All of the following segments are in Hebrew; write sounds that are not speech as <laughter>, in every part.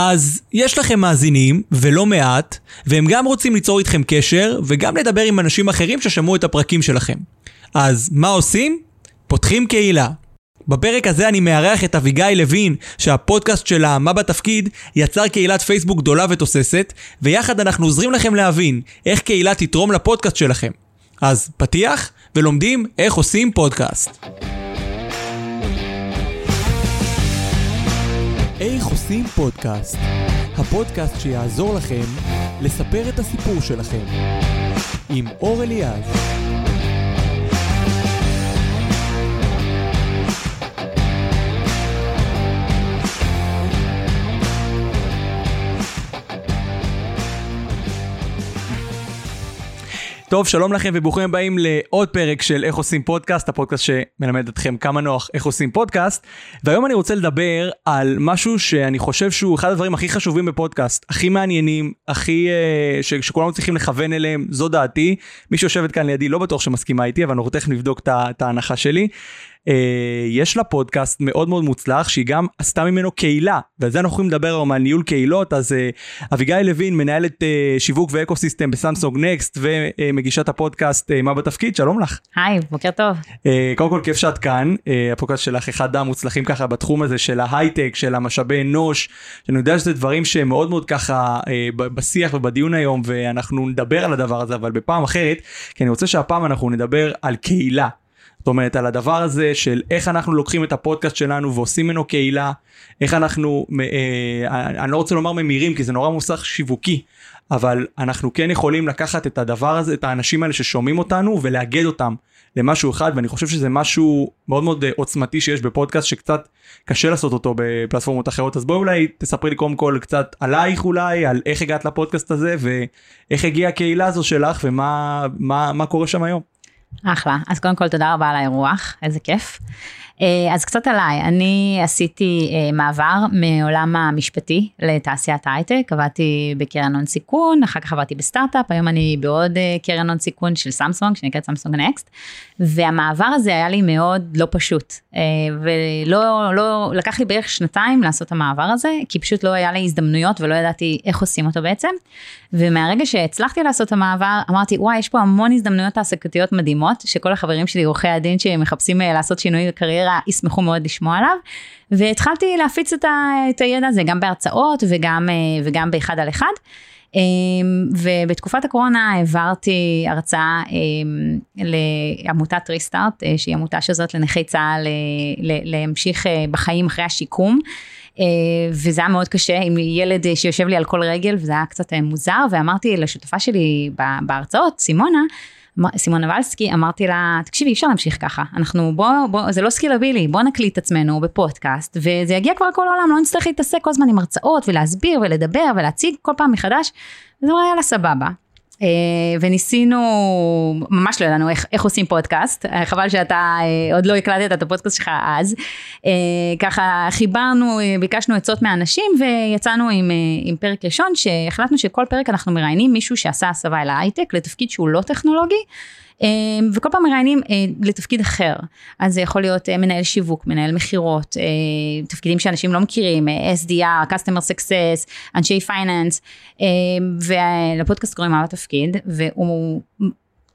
אז יש לכם מאזינים, ולא מעט, והם גם רוצים ליצור איתכם קשר, וגם לדבר עם אנשים אחרים ששמעו את הפרקים שלכם. אז מה עושים? פותחים קהילה. בפרק הזה אני מארח את אביגיל לוין, שהפודקאסט שלה "מה בתפקיד" יצר קהילת פייסבוק גדולה ותוססת, ויחד אנחנו עוזרים לכם להבין איך קהילה תתרום לפודקאסט שלכם. אז פתיח, ולומדים איך עושים פודקאסט. איך עושים פודקאסט? הפודקאסט שיעזור לכם לספר את הסיפור שלכם. עם אור אליעז. טוב, שלום לכם וברוכים הבאים לעוד פרק של איך עושים פודקאסט, הפודקאסט שמלמד אתכם כמה נוח איך עושים פודקאסט. והיום אני רוצה לדבר על משהו שאני חושב שהוא אחד הדברים הכי חשובים בפודקאסט, הכי מעניינים, הכי... אה, ש- שכולנו צריכים לכוון אליהם, זו דעתי. מי שיושבת כאן לידי לא בטוח שמסכימה איתי, אבל אנחנו תכף נבדוק את ההנחה שלי. אה, יש לה פודקאסט מאוד מאוד מוצלח שהיא גם עשתה ממנו קהילה ועל זה אנחנו יכולים לדבר היום על ניהול קהילות אז אה, אביגיל לוין מנהלת אה, שיווק ו ecosystem ב Samsung Next ומגישת הפודקאסט מה בתפקיד שלום לך. היי בוקר טוב. קודם כל כיף שאת כאן הפודקאסט שלך אחד המוצלחים ככה בתחום הזה של ההייטק של המשאבי אנוש שאני יודע שזה דברים שהם מאוד מאוד ככה בשיח ובדיון היום ואנחנו נדבר על הדבר הזה אבל בפעם אחרת כי אני רוצה שהפעם אנחנו נדבר על קהילה. זאת אומרת על הדבר הזה של איך אנחנו לוקחים את הפודקאסט שלנו ועושים ממנו קהילה, איך אנחנו, אה, אני לא רוצה לומר ממירים כי זה נורא מוסך שיווקי, אבל אנחנו כן יכולים לקחת את הדבר הזה, את האנשים האלה ששומעים אותנו ולאגד אותם למשהו אחד ואני חושב שזה משהו מאוד מאוד אה, עוצמתי שיש בפודקאסט שקצת קשה לעשות אותו בפלטפורמות אחרות אז בואי אולי תספרי לי קודם כל קצת עלייך אולי על איך הגעת לפודקאסט הזה ואיך הגיעה הקהילה הזו שלך ומה מה, מה קורה שם היום. אחלה, אז קודם כל תודה רבה על האירוח, איזה כיף. אה, אז קצת עליי, אני עשיתי אה, מעבר מעולם המשפטי לתעשיית ההייטק, עבדתי בקרן הון סיכון, אחר כך עבדתי בסטארט-אפ, היום אני בעוד אה, קרן הון סיכון של סמסונג, שנקראת Samsung Next, והמעבר הזה היה לי מאוד לא פשוט, ולא, לא, לקח לי בערך שנתיים לעשות המעבר הזה, כי פשוט לא היה לי הזדמנויות ולא ידעתי איך עושים אותו בעצם, ומהרגע שהצלחתי לעשות המעבר, אמרתי, וואי, יש פה המון הזדמנויות תעסקתיות מדהימות, שכל החברים שלי, עורכי הדין שמחפשים לעשות שינוי בקריירה, הקריירה ישמחו מאוד לשמוע עליו. והתחלתי להפיץ את, ה, את הידע הזה גם בהרצאות וגם, אה, וגם באחד על אחד. אה, ובתקופת הקורונה העברתי הרצאה אה, לעמותת ריסטארט, שהיא עמותה שעוזרת לנכי צה"ל להמשיך בחיים אחרי השיקום. וזה היה מאוד קשה עם ילד שיושב לי על כל רגל וזה היה קצת מוזר ואמרתי לשותפה שלי בהרצאות, סימונה, סימון נבלסקי, אמרתי לה, תקשיבי, אי אפשר להמשיך ככה, אנחנו, בוא, בוא, זה לא scalable, בוא נקליט את עצמנו בפודקאסט, וזה יגיע כבר לכל העולם, לא נצטרך להתעסק כל הזמן עם הרצאות ולהסביר ולדבר ולהציג כל פעם מחדש, וזה אומר, יאללה, סבבה. Uh, וניסינו, ממש לא ידענו איך, איך עושים פודקאסט, uh, חבל שאתה uh, עוד לא הקלטת את הפודקאסט שלך אז. ככה חיברנו, ביקשנו עצות מאנשים ויצאנו עם, עם פרק ראשון שהחלטנו שכל פרק אנחנו מראיינים מישהו שעשה הסבה אל ההייטק לתפקיד שהוא לא טכנולוגי. אמ, וכל פעם מראיינים אה, לתפקיד אחר, אז זה יכול להיות אה, מנהל שיווק, מנהל מכירות, אה, תפקידים שאנשים לא מכירים, SDR, Customer Success, אנשי פייננס, ולפודקאסט קוראים מה התפקיד, והוא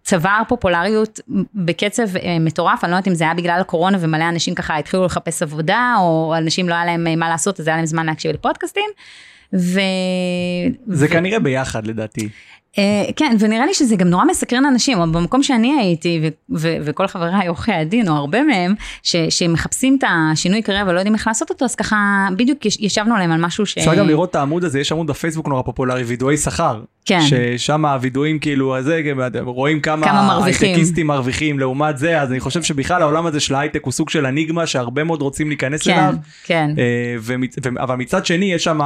צבר פופולריות בקצב מטורף, אני לא יודעת אם זה היה בגלל הקורונה ומלא אנשים ככה התחילו לחפש עבודה, או אנשים לא היה להם מה לעשות, אז היה להם זמן להקשיב לפודקאסטים. ו... זה ו... כנראה ביחד לדעתי. Uh, כן, ונראה לי שזה גם נורא מסקרן אנשים, אבל במקום שאני הייתי, ו- ו- וכל חבריי עורכי הדין, או הרבה מהם, ש- שמחפשים את השינוי קריירה ולא יודעים איך לעשות אותו, אז ככה בדיוק ישבנו עליהם על משהו ש... אפשר גם לראות את העמוד הזה, יש עמוד בפייסבוק נורא פופולרי, וידואי שכר. כן. ששם הווידואים כאילו, הזה, רואים כמה, כמה הייטקיסטים מרוויחים לעומת זה, אז אני חושב שבכלל העולם הזה של ההייטק הוא סוג של אניגמה שהרבה מאוד רוצים להיכנס כן, אליו. כן, כן. אבל מצד שני יש שם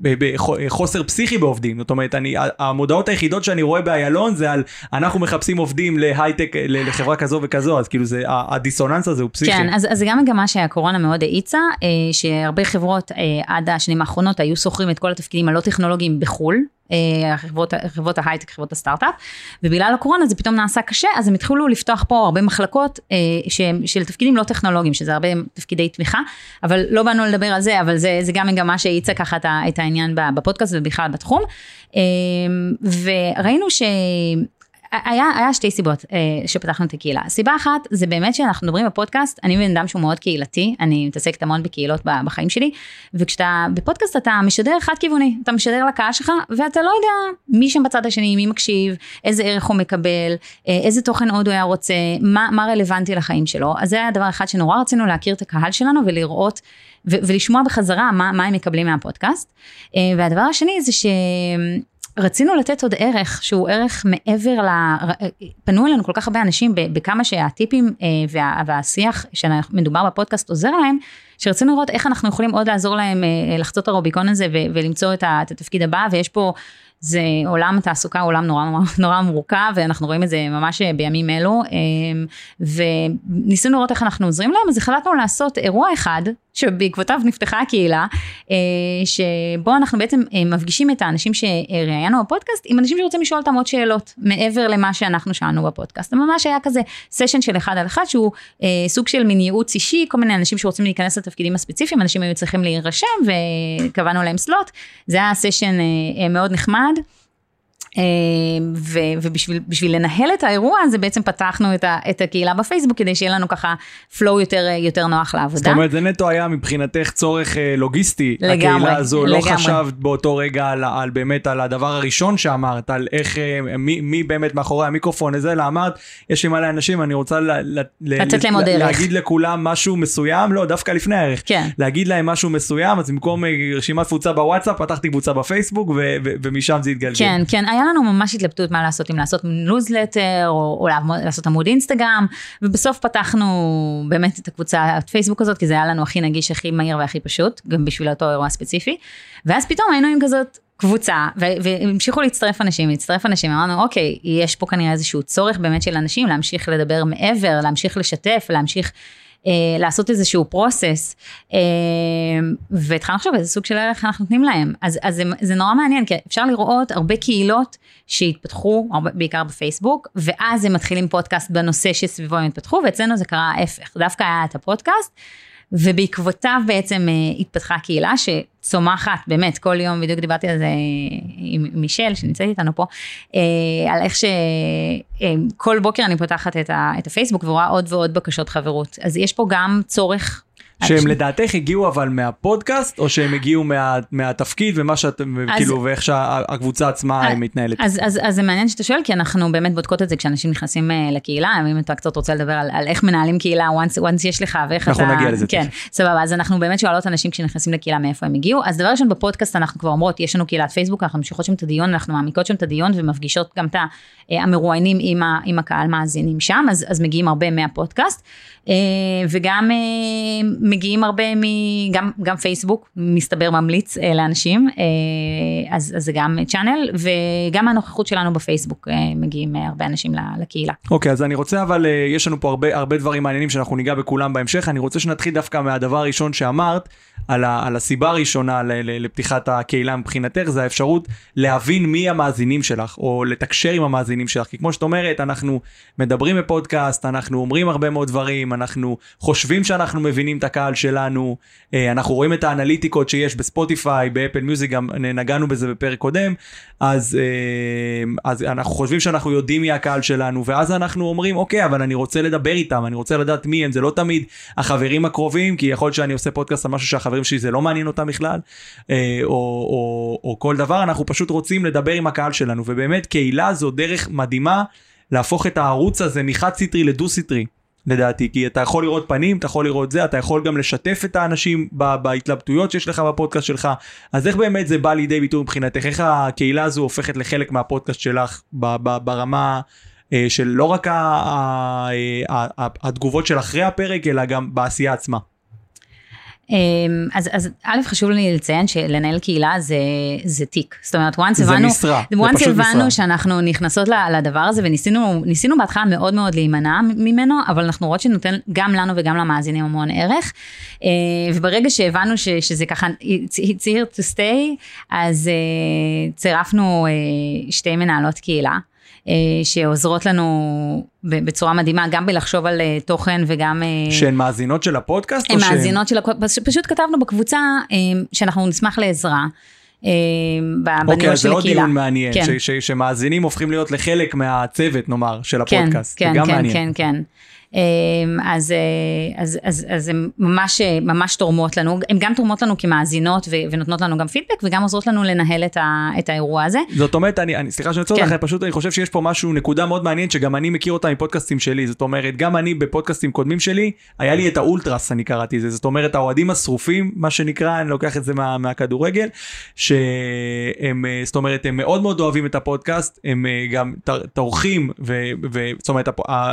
בחוסר פסיכי בעובדים. זאת אומרת אני המודעות היחידות שאני רואה באיילון זה על אנחנו מחפשים עובדים להייטק לחברה כזו וכזו. אז כאילו זה הדיסוננס הזה הוא פסיכי. כן אז, זה גם מגמה שהקורונה מאוד האיצה אה, שהרבה חברות אה, עד השנים האחרונות היו שוכרים את כל התפקידים הלא טכנולוגיים בחו"ל חברות, חברות ההייטק, חברות הסטארט-אפ, ובגלל הקורונה זה פתאום נעשה קשה, אז הם התחילו לפתוח פה הרבה מחלקות אה, שהם, של תפקידים לא טכנולוגיים, שזה הרבה תפקידי תמיכה, אבל לא באנו לדבר על זה, אבל זה, זה גם מגמה שהאיצה ככה את העניין בפודקאסט ובכלל בתחום. אה, וראינו ש... היה, היה שתי סיבות אה, שפתחנו את הקהילה. סיבה אחת זה באמת שאנחנו מדברים בפודקאסט, אני בן אדם שהוא מאוד קהילתי, אני מתעסקת המון בקהילות בחיים שלי, וכשאתה בפודקאסט אתה משדר חד כיווני, אתה משדר לקהל שלך, ואתה לא יודע מי שם בצד השני, מי מקשיב, איזה ערך הוא מקבל, אה, איזה תוכן עוד הוא היה רוצה, מה, מה רלוונטי לחיים שלו. אז זה היה דבר אחד שנורא רצינו להכיר את הקהל שלנו ולראות ולשמוע בחזרה מה, מה הם מקבלים מהפודקאסט. אה, והדבר השני זה ש... רצינו לתת עוד ערך שהוא ערך מעבר ל... פנו אלינו כל כך הרבה אנשים בכמה שהטיפים אה, וה, והשיח שמדובר בפודקאסט עוזר להם, שרצינו לראות איך אנחנו יכולים עוד לעזור להם אה, לחצות את הרוביקון הזה ולמצוא את התפקיד הבא ויש פה זה עולם התעסוקה הוא עולם נורא נורא מורכב ואנחנו רואים את זה ממש בימים אלו וניסינו לראות איך אנחנו עוזרים להם אז החלטנו לעשות אירוע אחד שבעקבותיו נפתחה הקהילה שבו אנחנו בעצם מפגישים את האנשים שראיינו בפודקאסט עם אנשים שרוצים לשאול אותם עוד שאלות מעבר למה שאנחנו שאלנו בפודקאסט זה ממש היה כזה סשן של אחד על אחד שהוא סוג של מין ייעוץ אישי כל מיני אנשים שרוצים להיכנס לתפקידים הספציפיים אנשים היו צריכים להירשם וקבענו להם סלוט זה היה סשן מאוד נחמד. אה, ו, ובשביל לנהל את האירוע הזה בעצם פתחנו את, ה, את הקהילה בפייסבוק כדי שיהיה לנו ככה flow יותר, יותר נוח לעבודה. זאת אומרת זה נטו היה מבחינתך צורך אה, לוגיסטי, לגמרי, הקהילה הזו, לא לגמרי. לא חשבת באותו רגע על, על באמת על הדבר הראשון שאמרת, על איך, אה, מי, מי באמת מאחורי המיקרופון הזה, אלא אמרת, יש לי מלא אנשים, אני רוצה ל, ל, לתת להם עוד ערך. להגיד לכולם משהו מסוים, לא, דווקא לפני הערך, כן. להגיד להם משהו מסוים, אז במקום רשימת קבוצה בוואטסאפ, פתחתי קבוצה בפייסבוק ו, ו, ומשם זה התגלגל. כן, כן, היה לנו ממש התלבטות מה לעשות, אם לעשות ניוזלטר או, או לעשות עמוד אינסטגרם, ובסוף פתחנו באמת את הקבוצה פייסבוק הזאת, כי זה היה לנו הכי נגיש, הכי מהיר והכי פשוט, גם בשביל אותו אירוע ספציפי, ואז פתאום היינו עם כזאת קבוצה, והמשיכו להצטרף אנשים, להצטרף אנשים, אמרנו אוקיי, יש פה כנראה איזשהו צורך באמת של אנשים להמשיך לדבר מעבר, להמשיך לשתף, להמשיך... אה, לעשות איזשהו פרוסס, אה, והתחלנו לחשוב איזה סוג של ערך אנחנו נותנים להם. אז, אז זה, זה נורא מעניין, כי אפשר לראות הרבה קהילות שהתפתחו, בעיקר בפייסבוק, ואז הם מתחילים פודקאסט בנושא שסביבו הם התפתחו, ואצלנו זה קרה ההפך, דווקא היה את הפודקאסט. ובעקבותיו בעצם uh, התפתחה קהילה שצומחת באמת כל יום, בדיוק דיברתי על זה עם מישל שנמצאת איתנו פה, uh, על איך שכל בוקר אני פותחת את הפייסבוק ורואה עוד ועוד בקשות חברות. אז יש פה גם צורך שהם לדעתך הגיעו אבל מהפודקאסט או שהם הגיעו מה, מהתפקיד ומה שאתם כאילו ואיך שהקבוצה עצמה אז, מתנהלת. אז, אז, אז זה מעניין שאתה שואל כי אנחנו באמת בודקות את זה כשאנשים נכנסים uh, לקהילה אם אתה קצת רוצה לדבר על, על איך מנהלים קהילה once, once יש לך ואיך אנחנו אתה... אנחנו נגיע לזה. כן, סבבה אז אנחנו באמת שואלות אנשים כשנכנסים לקהילה מאיפה הם הגיעו אז דבר ראשון בפודקאסט אנחנו כבר אומרות יש לנו קהילת פייסבוק אנחנו ממשיכות שם את הדיון אנחנו מעמיקות שם את הדיון ומפגישות גם את אה, המרואיינים עם, עם הקהל מאזינים שם אז, אז מגיעים הרבה מהפודקאסט. אה, וגם אה, מגיעים הרבה מ... גם, פייסבוק מסתבר ממליץ אה, לאנשים, אז, אז זה גם צ'אנל, וגם הנוכחות שלנו בפייסבוק מגיעים הרבה אנשים לקהילה. אוקיי, okay, אז אני רוצה אבל, יש לנו פה הרבה, הרבה דברים מעניינים שאנחנו ניגע בכולם בהמשך, אני רוצה שנתחיל דווקא מהדבר הראשון שאמרת, על, ה, על הסיבה הראשונה לפתיחת הקהילה מבחינתך, זה האפשרות להבין מי המאזינים שלך, או לתקשר עם המאזינים שלך, כי כמו שאת אומרת, אנחנו מדברים בפודקאסט, אנחנו אומרים הרבה מאוד דברים, אנחנו חושבים שאנחנו מבינים את הקהל שלנו, אה, אנחנו רואים את האנליטיקות שיש בספוטיפיי, באפל מיוזיק, גם נגענו בזה בפרק קודם, אז, אה, אז אנחנו חושבים שאנחנו יודעים מי הקהל שלנו, ואז אנחנו אומרים, אוקיי, אבל אני רוצה לדבר איתם, אני רוצה לדעת מי הם, זה לא תמיד החברים הקרובים, כי יכול להיות שאני עושה פודקאסט על משהו שהחברים שלי זה לא מעניין אותם בכלל, אה, או, או, או כל דבר, אנחנו פשוט רוצים לדבר עם הקהל שלנו, ובאמת קהילה זו דרך מדהימה להפוך את הערוץ הזה מחד סטרי לדו סטרי. לדעתי, כי אתה יכול לראות פנים, אתה יכול לראות זה, אתה יכול גם לשתף את האנשים בהתלבטויות שיש לך בפודקאסט שלך, אז איך באמת זה בא לידי ביטוי מבחינתך, איך הקהילה הזו הופכת לחלק מהפודקאסט שלך ברמה אה, של לא רק התגובות של אחרי הפרק, אלא גם בעשייה עצמה. אמ, אז, אז א', חשוב לי לציין שלנהל קהילה זה, זה תיק. זאת אומרת, once זה הבנו, משרה, זה once פשוט הבנו משרה. שאנחנו נכנסות לדבר הזה וניסינו ניסינו בהתחלה מאוד מאוד להימנע ממנו, אבל אנחנו רואות שנותן גם לנו וגם למאזינים המון ערך. אה, וברגע שהבנו ש, שזה ככה, it's it's here to stay, אז אה, צירפנו אה, שתי מנהלות קהילה. אה, שעוזרות לנו בצורה מדהימה, גם בלחשוב על אה, תוכן וגם... אה, שהן מאזינות של הפודקאסט? הן שהן- מאזינות של, פש- פשוט כתבנו בקבוצה שאנחנו נשמח לעזרה. אוקיי, בניהול אז של זה עוד. דיון מעניין, כן. ש- ש- שמאזינים הופכים להיות לחלק מהצוות, נאמר, של כן, הפודקאסט. כן, זה גם כן, מעניין. כן, כן. אה, אז, אה, אז, אז, אז הן ממש, אה, ממש תורמות לנו, הן גם תורמות לנו כמאזינות ו- ונותנות לנו גם פידבק וגם עוזרות לנו לנהל את, ה, את האירוע הזה. זאת אומרת, אני, אני סליחה שאני עוצר כן. אותך, פשוט אני חושב שיש פה משהו, נקודה מאוד מעניינת, שגם אני מכיר אותה מפודקאסטים שלי. זאת אומרת, גם אני בפודקאסטים קודמים שלי, היה לי את האולטרס, אני קראתי לזה. זאת אומרת, האוהדים השרופים, מה שנקרא, אני לוקח את זה מה, מהכדורגל, שהם, אה, זאת אומרת, הם מאוד מאוד אוהבים את הפודקאסט, הם גם טורחים, זאת אומרת,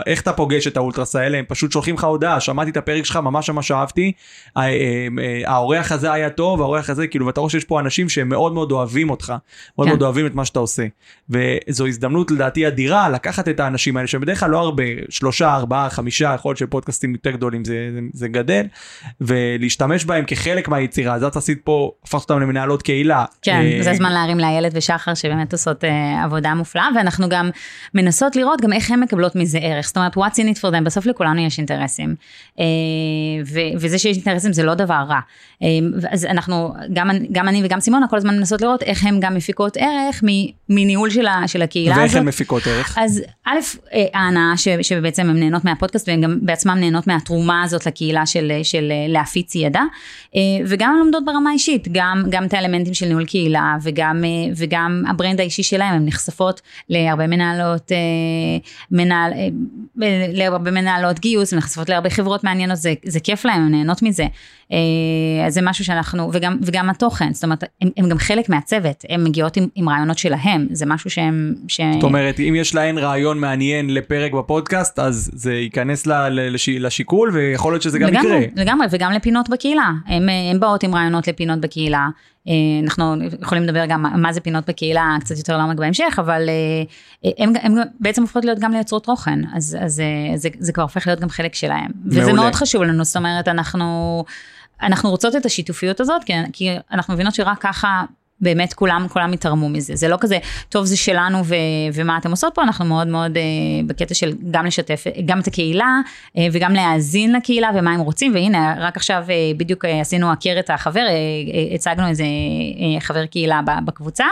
איך אתה פוגש את האולטרס האלה, הם פשוט שולחים לך הודעה, שמעתי את הפרק שלך, ממש ממש אהבתי, אה, אה, האורח הזה היה טוב, האורח הזה, כאילו, ואתה רואה שיש פה אנשים שהם מאוד מאוד אוהבים אותך, מאוד כן. מאוד אוהבים את מה שאתה עושה. וזו הזדמנות לדעתי אדירה לקחת את האנשים האלה, שבדרך כלל לא הרבה, שלושה, ארבעה, חמישה, יכול להיות שפודקאסטים יותר גדולים זה, זה, זה גדל, ולהשתמש בהם כחלק מהיצירה. אז את עשית פה, הפכת אותם למנהלות קהילה. כן, אה, זה הזמן להרים לאיילת ושחר שבאמת עושות עבודה מופלאה, ואנחנו גם מנסות לראות גם איך הן מקבלות מזה ערך. זאת אומרת, what's in it for them, בסוף לכולנו יש אינטרסים. אה, ו- וזה שיש אינטרסים זה לא דבר רע. אה, אז אנחנו, גם, גם אני וגם סימונה כל הזמן מנסות לראות איך הן גם מפיקות ערך מניהול של, ה- של הקהילה ואיך הזאת. הן מפיקות ערך? אז א', אה, ההנאה ש- שבעצם הן נהנות מהפודקאסט והן גם בעצמן נהנות מהתרומה הזאת לקהילה של, של להפיץ ידע, וגם לומדות ברמה אישית, גם, גם את האלמנטים של ניהול קהילה וגם, וגם ה brand האישי שלהם, הן נחשפות להרבה מנהלות, מנהל, להרבה מנהלות גיוס, הן נחשפות להרבה חברות מעניינות, זה, זה כיף להן, הן נהנות מזה. אה, אז זה משהו שאנחנו, וגם, וגם התוכן, זאת אומרת, הן הן גם חלק מהצוות, הן מגיעות עם, עם רעיונות שלהם, זה משהו שהם... ש... זאת אומרת, אם יש להן רעיון מעניין לפרק בפודקאסט, אז זה ייכנס ל- ל- לש- לשיקול, ויכול להיות שזה גם לגמרי, יקרה. לגמרי, וגם לפינות בקהילה. הם, הם באות עם רעיונות לפינות בקהילה. אה, אנחנו יכולים לדבר גם מה זה פינות בקהילה קצת יותר לעומק בהמשך, אבל אה, הם, הם בעצם הופכות להיות גם ליוצרות תוכן, אז, אז אה, זה, זה כבר הופך להיות גם חלק שלהם. וזה מעולה. מאוד חשוב לנו, זאת אומרת, אנחנו, אנחנו רוצות את השיתופיות הזאת, כי, כי אנחנו מבינות שרק ככה... באמת כולם, כולם יתרמו מזה, זה לא כזה, טוב זה שלנו ו, ומה אתם עושות פה, אנחנו מאוד מאוד אה, בקטע של גם לשתף גם את הקהילה אה, וגם להאזין לקהילה ומה הם רוצים, והנה רק עכשיו אה, בדיוק אה, עשינו הכר את החבר, אה, אה, הצגנו איזה אה, חבר קהילה בקבוצה,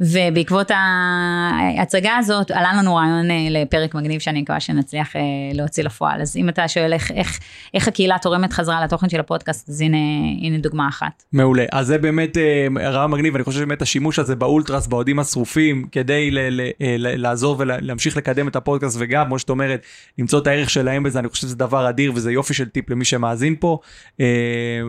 ובעקבות ההצגה הזאת עלה לנו רעיון אה, לפרק מגניב שאני מקווה שנצליח אה, להוציא לפועל, אז אם אתה שואל איך, איך, איך הקהילה תורמת חזרה לתוכן של הפודקאסט, אז הנה, הנה דוגמה אחת. מעולה. אז זה באמת אה, רעיון מגניב, אני חושב שבאמת השימוש הזה באולטרס, באוהדים השרופים, כדי ל- ל- ל- לעזור ולהמשיך לקדם את הפודקאסט, וגם, כמו שאת אומרת, למצוא את הערך שלהם בזה, אני חושב שזה דבר אדיר, וזה יופי של טיפ למי שמאזין פה.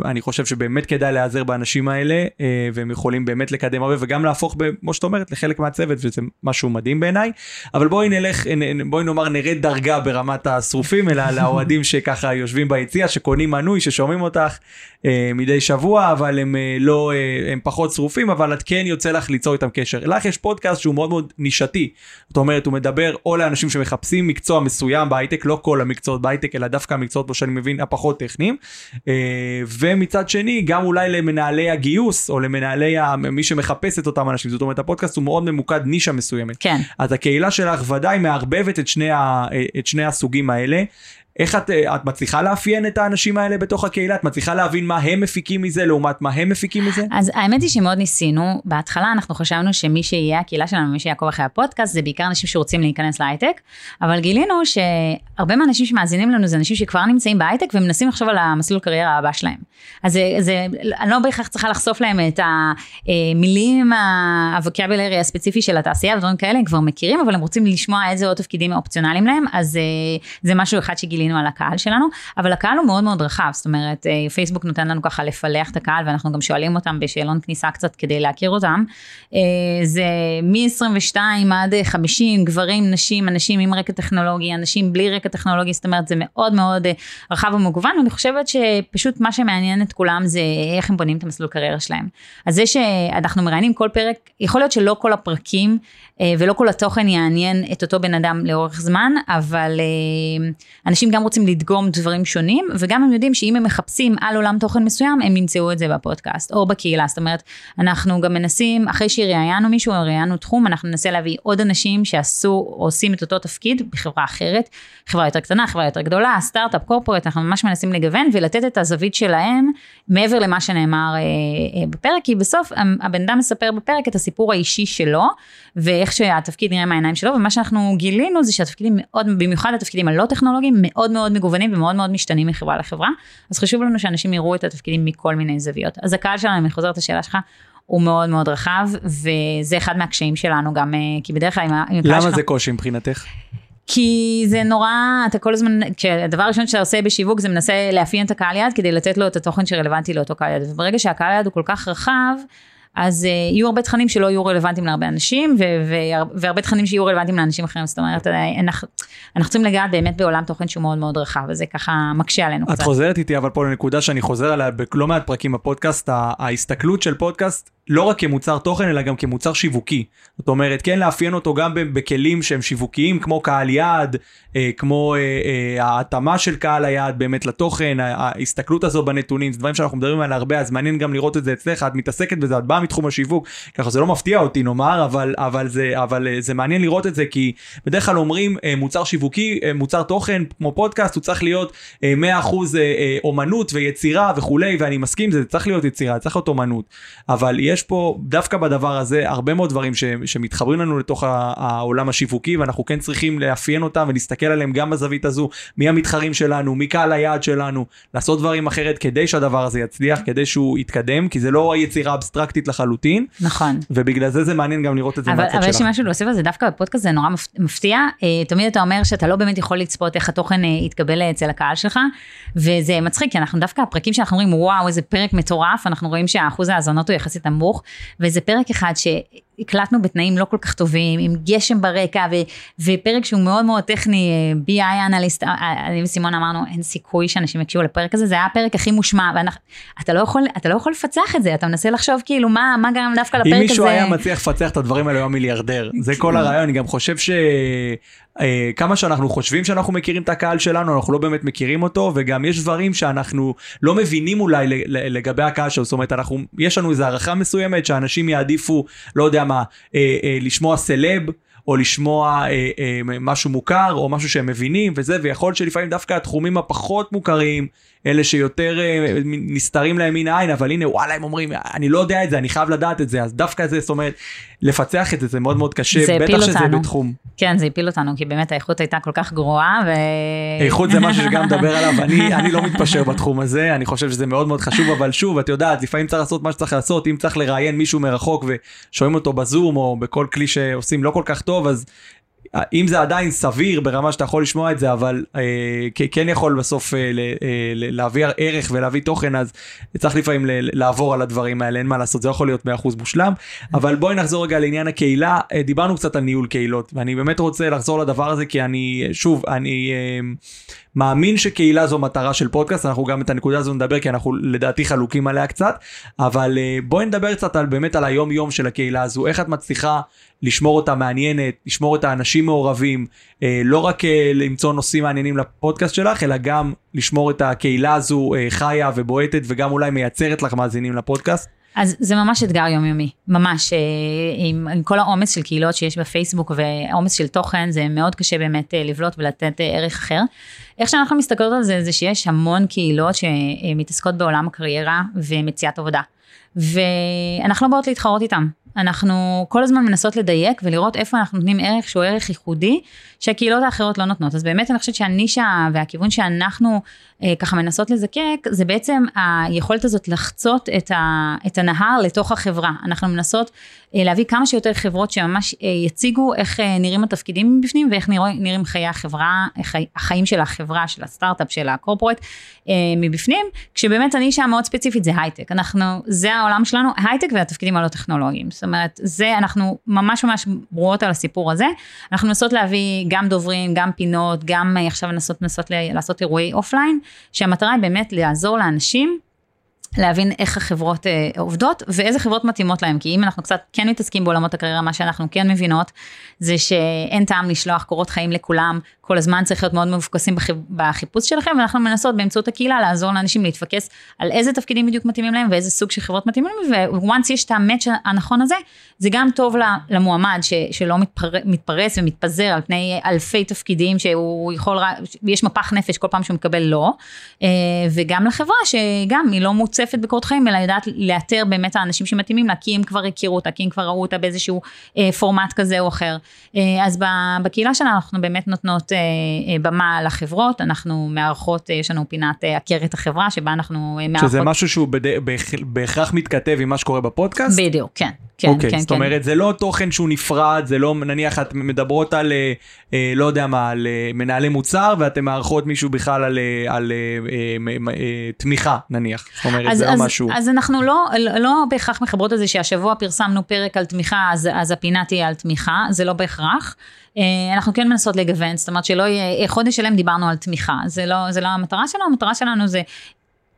אני חושב שבאמת כדאי להיעזר באנשים האלה, והם יכולים באמת לקדם הרבה, וגם להפוך, כמו שאת אומרת, לחלק מהצוות, וזה משהו מדהים בעיניי. אבל בואי נלך, בואי נאמר, נרד דרגה ברמת השרופים, אלא לאוהדים שככה יושבים ביציע, שקונים מנוי, ששומעים אותך אה, מדי שבוע, אבל הם אה, לא, אה, הם פחות שרופים, אבל את כן יוצא לך ליצור איתם קשר. לך יש פודקאסט שהוא מאוד מאוד נישתי. זאת אומרת, הוא מדבר או לאנשים שמחפשים מקצוע מסוים בהייטק, לא כל המקצועות בהייטק, אלא דווקא המקצועות, כמו שאני מבין, הפחות טכניים. אה, ומצד שני, גם אולי למנהלי הגיוס, או למנהלי מי שמחפש את אותם אנשים. זאת אומרת, הפודקאסט הוא מאוד ממוקד נישה מסוימת. כן. אז הקהילה שלך ודאי מערבבת את שני, ה, את שני הסוגים האלה. איך את, את מצליחה לאפיין את האנשים האלה בתוך הקהילה? את מצליחה להבין מה הם מפיקים מזה לעומת מה הם מפיקים מזה? אז האמת היא שמאוד ניסינו, בהתחלה אנחנו חשבנו שמי שיהיה הקהילה שלנו, מי שיעקוב אחרי הפודקאסט, זה בעיקר אנשים שרוצים להיכנס להייטק, אבל גילינו שהרבה מהאנשים שמאזינים לנו זה אנשים שכבר נמצאים בהייטק ומנסים לחשוב על המסלול קריירה הבא שלהם. אז זה, זה, אני לא בהכרח צריכה לחשוף להם את המילים, הווקבולרי הספציפי של התעשייה ודברים כאלה, הם כבר מכירים, אבל הם רוצים לשמוע איזה עוד תפקידים אופציונליים להם, אז אה, זה משהו אחד שגילינו שעלינו על הקהל שלנו, אבל הקהל הוא מאוד מאוד רחב, זאת אומרת, אה, פייסבוק נותן לנו ככה לפלח את הקהל, ואנחנו גם שואלים אותם בשאלון כניסה קצת כדי להכיר אותם. אה, זה מ-22 עד 50, גברים, נשים, אנשים עם רקע טכנולוגי, אנשים בלי רקע טכנולוגי, זאת אומרת, זה מאוד מאוד רחב ומגוון, ואני חושבת שפשוט מה שמעניין את כולם זה איך הם בונים את המסלול קריירה שלהם. אז זה שאנחנו מראיינים כל פרק, יכול להיות שלא כל הפרקים ולא כל התוכן יעניין את אותו בן אדם לאורך זמן, אבל אה, אנשים גם רוצים לדגום דברים שונים, וגם הם יודעים שאם הם מחפשים על עולם תוכן מסוים, הם ימצאו את זה בפודקאסט או בקהילה. זאת אומרת, אנחנו גם מנסים, אחרי שראיינו מישהו או ראיינו תחום, אנחנו ננסה להביא עוד אנשים שעשו או עושים את אותו תפקיד בחברה אחרת, חברה יותר קטנה, חברה יותר גדולה, סטארט-אפ, קורפורט, אנחנו ממש מנסים לגוון ולתת את הזווית שלהם מעבר למה שנאמר אה, אה, בפרק, כי בסוף הבן אדם מספר בפרק את הסיפור האישי שלו, ואיך שהתפקיד נראה מהעיניים שלו, ומה שאנחנו גילינו זה שהתפקידים מאוד, במיוחד התפקידים הלא טכנולוגיים, מאוד מגוונים ומאוד מאוד משתנים מחברה לחברה, אז חשוב לנו שאנשים יראו את התפקידים מכל מיני זוויות. אז הקהל שלנו, אני חוזרת לשאלה שלך, הוא מאוד מאוד רחב, וזה אחד מהקשיים שלנו גם, אה, כי בדרך כלל עם למה שלך... זה קושי מבחינתך? כי זה נורא, אתה כל הזמן, הדבר הראשון שאתה עושה בשיווק זה מנסה לאפיין את הקהל יד כדי לתת לו את התוכן שרלוונטי לאותו קהל יד, וברגע שהקהל יד הוא כל כך רחב, אז uh, יהיו הרבה תכנים שלא יהיו רלוונטיים להרבה אנשים, והרבה תכנים שיהיו רלוונטיים לאנשים אחרים, זאת אומרת, אה, אנחנו, אנחנו צריכים לגעת באמת בעולם תוכן שהוא מאוד מאוד רחב, וזה ככה מקשה עלינו את קצת. את חוזרת איתי אבל פה לנקודה שאני חוזר עליה בלא מעט פרקים בפודקאסט, ההסתכלות של פודקאסט לא רק כמוצר תוכן אלא גם כמוצר שיווקי. זאת אומרת כן לאפיין אותו גם בכלים שהם שיווקיים כמו קהל יעד, אה, כמו אה, אה, ההתאמה של קהל היעד באמת לתוכן, ההסתכלות הזו בנתונים, זה דברים שאנחנו מדברים עליהם הרבה אז מעניין גם לראות את זה אצלך, את מתעסקת בזה, את באה מתחום השיווק, ככה זה לא מפתיע אותי נאמר, אבל, אבל, זה, אבל זה מעניין לראות את זה כי בדרך כלל אומרים מוצר שיווקי, מוצר תוכן כמו פודקאסט הוא צריך להיות 100% אומנות ויצירה וכולי ואני מסכים זה צריך להיות יצירה, צריך להיות אומנות, אבל יש יש פה דווקא בדבר הזה הרבה מאוד דברים ש, שמתחברים לנו לתוך העולם השיווקי ואנחנו כן צריכים לאפיין אותם ולהסתכל עליהם גם בזווית הזו, מי המתחרים שלנו, מי קהל היעד שלנו, לעשות דברים אחרת כדי שהדבר הזה יצליח, כדי שהוא יתקדם, כי זה לא יצירה אבסטרקטית לחלוטין. נכון. ובגלל זה זה מעניין גם לראות את זה מהצד שלך. אבל יש לי משהו להוסיף על זה, דווקא בפודקאסט זה נורא מפתיע, אה, תמיד אתה אומר שאתה לא באמת יכול לצפות איך התוכן אה, יתקבל אצל הקהל שלך, וזה מצחיק, כי אנחנו דווקא הפרקים שאנחנו אומרים, וואו, איזה פרק מטורף, אנחנו רואים שהאחוז ההאזנות הוא יחסית נמוך. נמוך, וזה פרק אחד שהקלטנו בתנאים לא כל כך טובים, עם גשם ברקע, ו, ופרק שהוא מאוד מאוד טכני, BI אנליסט, אה, אה, אני וסימון אמרנו, אין סיכוי שאנשים יקשיבו לפרק הזה, זה היה הפרק הכי מושמע, ואתה לא יכול, אתה לא יכול לפצח את זה, אתה מנסה לחשוב כאילו מה, מה גרם דווקא לפרק הזה. אם מישהו היה מצליח לפצח את הדברים האלה, הוא היה מיליארדר, זה כל הרעיון, אני גם חושב ש... אה, כמה שאנחנו חושבים שאנחנו מכירים את הקהל שלנו, אנחנו לא באמת מכירים אותו, וגם יש דברים שאנחנו לא מבינים אולי לגבי הקהל שלנו, זאת אומרת, אנחנו, יש לנו איזו הערכה מסוימת שאנשים יעדיפו, לא יודע אה, אה, לשמוע סלב. או לשמוע אה, אה, משהו מוכר או משהו שהם מבינים וזה ויכול שלפעמים דווקא התחומים הפחות מוכרים אלה שיותר אה, נסתרים להם מן העין, אבל הנה וואלה הם אומרים אני לא יודע את זה אני חייב לדעת את זה אז דווקא זה זאת אומרת לפצח את זה זה מאוד מאוד קשה בטח שזה אותנו. בתחום. כן זה הפיל אותנו כי באמת האיכות הייתה כל כך גרועה. ו... איכות זה משהו שגם מדבר עליו אני <laughs> אני לא מתפשר בתחום הזה אני חושב שזה מאוד מאוד חשוב אבל שוב את יודעת לפעמים צריך לעשות מה שצריך לעשות אם צריך לראיין מישהו מרחוק ושומעים אותו בזום או בכל כלי שעושים לא כל כך טוב אז אם זה עדיין סביר ברמה שאתה יכול לשמוע את זה, אבל אה, כן יכול בסוף אה, ל, אה, להביא ערך ולהביא תוכן, אז צריך לפעמים ל, לעבור על הדברים האלה, אין מה לעשות, זה יכול להיות 100% מושלם. אבל בואי נחזור רגע לעניין הקהילה, אה, דיברנו קצת על ניהול קהילות, ואני באמת רוצה לחזור לדבר הזה, כי אני, שוב, אני... אה, מאמין שקהילה זו מטרה של פודקאסט, אנחנו גם את הנקודה הזו נדבר כי אנחנו לדעתי חלוקים עליה קצת, אבל uh, בואי נדבר קצת על באמת על היום יום של הקהילה הזו, איך את מצליחה לשמור אותה מעניינת, לשמור את האנשים מעורבים, uh, לא רק uh, למצוא נושאים מעניינים לפודקאסט שלך, אלא גם לשמור את הקהילה הזו חיה ובועטת וגם אולי מייצרת לך מאזינים לפודקאסט. אז זה ממש אתגר יומיומי, ממש, אה, עם, עם כל העומס של קהילות שיש בפייסבוק ועומס של תוכן, זה מאוד קשה באמת אה, לבלוט ולתת אה, ערך אחר. איך שאנחנו מסתכלות על זה, זה שיש המון קהילות שמתעסקות בעולם הקריירה ומציאת עבודה. ואנחנו לא באות להתחרות איתם, אנחנו כל הזמן מנסות לדייק ולראות איפה אנחנו נותנים ערך שהוא ערך ייחודי, שהקהילות האחרות לא נותנות. אז באמת אני חושבת שהנישה והכיוון שאנחנו אה, ככה מנסות לזקק, זה בעצם היכולת הזאת לחצות את, ה, את הנהר לתוך החברה. אנחנו מנסות אה, להביא כמה שיותר חברות שממש אה, יציגו איך אה, נראים התפקידים מבפנים ואיך נרא, נראים חיי החברה, חי, החיים של החברה, של הסטארט-אפ, של ה corporate אה, מבפנים, כשבאמת הנישה המאוד ספציפית זה הייטק. אנחנו, זה העולם שלנו, הייטק והתפקידים הלא טכנולוגיים. זאת אומרת, זה, אנחנו ממש ממש ברורות על הסיפור הזה. אנחנו מנסות להביא גם דוברים, גם פינות, גם אה, עכשיו מנסות, מנסות לעשות אירועי offline, שהמטרה היא באמת לעזור לאנשים. להבין איך החברות אה, עובדות ואיזה חברות מתאימות להם, כי אם אנחנו קצת כן מתעסקים בעולמות הקריירה, מה שאנחנו כן מבינות, זה שאין טעם לשלוח קורות חיים לכולם, כל הזמן צריך להיות מאוד מפוקסים בחיפ, בחיפוש שלכם, ואנחנו מנסות באמצעות הקהילה לעזור לאנשים להתפקס על איזה תפקידים בדיוק מתאימים להם ואיזה סוג של חברות מתאימים להם, וואנס יש את המאץ' הנכון הזה, זה גם טוב למועמד ש, שלא מתפר, מתפרס ומתפזר על פני אלפי תפקידים שהוא יכול, יש מפח נפש כל פעם שהוא מקבל לא, אה, וגם לחברה שגם היא לא מוצפת בקורות חיים, אלא יודעת לאתר באמת האנשים שמתאימים לה, כי הם כבר הכירו אותה, כי הם כבר ראו אותה באיזשהו אה, פורמט כזה או אחר. אה, אז בקהילה שלנו אנחנו באמת נותנות אה, אה, במה לחברות, אנחנו מארחות, אה, יש לנו פינת עקרת החברה, שבה אנחנו מארחות... שזה משהו שהוא בד... בהכרח מתכתב עם מה שקורה בפודקאסט? בדיוק, כן. כן, אוקיי, כן, זאת כן. אומרת, זה לא תוכן שהוא נפרד, זה לא, נניח, את מדברות על, אה, לא יודע מה, על אה, מנהלי מוצר, ואתם מארחות מישהו בכלל על, על, על אה, אה, תמיכה, נניח. זאת אומרת, אז, זה לא אז, לא משהו... אז אנחנו לא, לא בהכרח מחברות את זה שהשבוע פרסמנו פרק על תמיכה, אז, אז הפינה תהיה על תמיכה, זה לא בהכרח. אה, אנחנו כן מנסות לגוון, זאת אומרת שלא יהיה, חודש שלם דיברנו על תמיכה, זה לא, זה לא המטרה שלנו, המטרה שלנו זה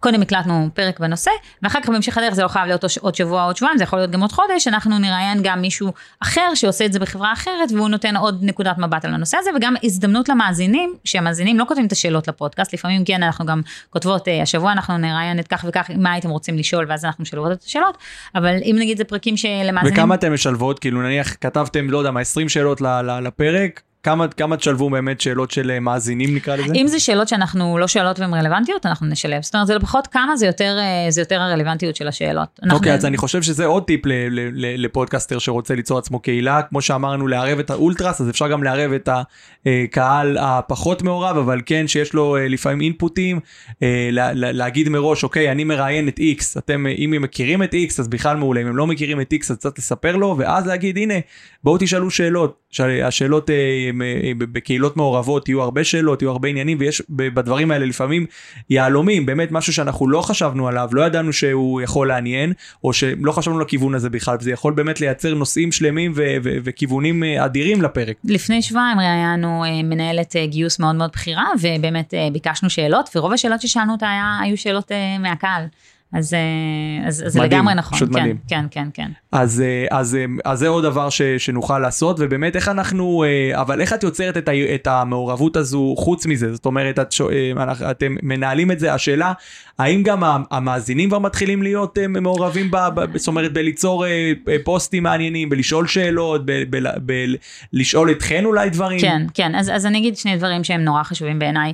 קודם הקלטנו פרק בנושא, ואחר כך בהמשך הדרך זה לא חייב להיות עוד שבוע עוד שבועיים, זה יכול להיות גם עוד חודש, אנחנו נראיין גם מישהו אחר שעושה את זה בחברה אחרת, והוא נותן עוד נקודת מבט על הנושא הזה, וגם הזדמנות למאזינים, שהמאזינים לא כותבים את השאלות לפודקאסט, לפעמים כן אנחנו גם כותבות, אה, השבוע אנחנו נראיין את כך וכך, מה הייתם רוצים לשאול, ואז אנחנו משלבות את השאלות, אבל אם נגיד זה פרקים שלמאזינים... וכמה אתם משלבות? כאילו נניח כתבתם, לא יודע מה, 20 שאלות לפרק, כמה, כמה תשלבו באמת שאלות של אה, מאזינים נקרא לזה? אם זה שאלות שאנחנו לא שאלות והן רלוונטיות, אנחנו נשלב. זאת אומרת, זה לפחות כמה זה יותר, אה, זה יותר הרלוונטיות של השאלות. אוקיי, okay, אז אני חושב שזה עוד טיפ ל, ל, ל, לפודקאסטר שרוצה ליצור עצמו קהילה. כמו שאמרנו, לערב את האולטרס, אז אפשר גם לערב את הקהל הפחות מעורב, אבל כן, שיש לו אה, לפעמים אינפוטים, לה, להגיד מראש, אוקיי, אני מראיין את X, אתם, אם הם מכירים את X, אז בכלל מעולה, אם הם לא מכירים את X, אז קצת לספר לו, ואז להגיד, הנה, בואו תשאלו שאלות. השאלות בקהילות מעורבות יהיו הרבה שאלות, יהיו הרבה עניינים, ויש בדברים האלה לפעמים יהלומים, באמת משהו שאנחנו לא חשבנו עליו, לא ידענו שהוא יכול לעניין, או שלא חשבנו לכיוון הזה בכלל, וזה יכול באמת לייצר נושאים שלמים וכיוונים אה, אדירים לפרק. לפני שבועיים ראיינו אה, מנהלת אה, גיוס מאוד מאוד בכירה, ובאמת ביקשנו שאלות, ורוב השאלות ששאלנו אותה היו שאלות מהקהל. אז, אה, אז, זה לגמרי נכון, פשוט כן, מדהים. כן, כן, כן. אז, אה, אז, אה, אז זה עוד דבר ש, שנוכל לעשות, ובאמת איך אנחנו, אבל איך את יוצרת את, ה, את המעורבות הזו חוץ מזה? זאת אומרת, את, אתם מנהלים את זה, השאלה, האם גם המאזינים כבר מתחילים להיות מעורבים, ב, ב, זאת אומרת, בליצור פוסטים מעניינים, בלשאול שאלות, ב, ב, ב, לשאול אתכן אולי דברים? כן, כן, אז, אז אני אגיד שני דברים שהם נורא חשובים בעיניי.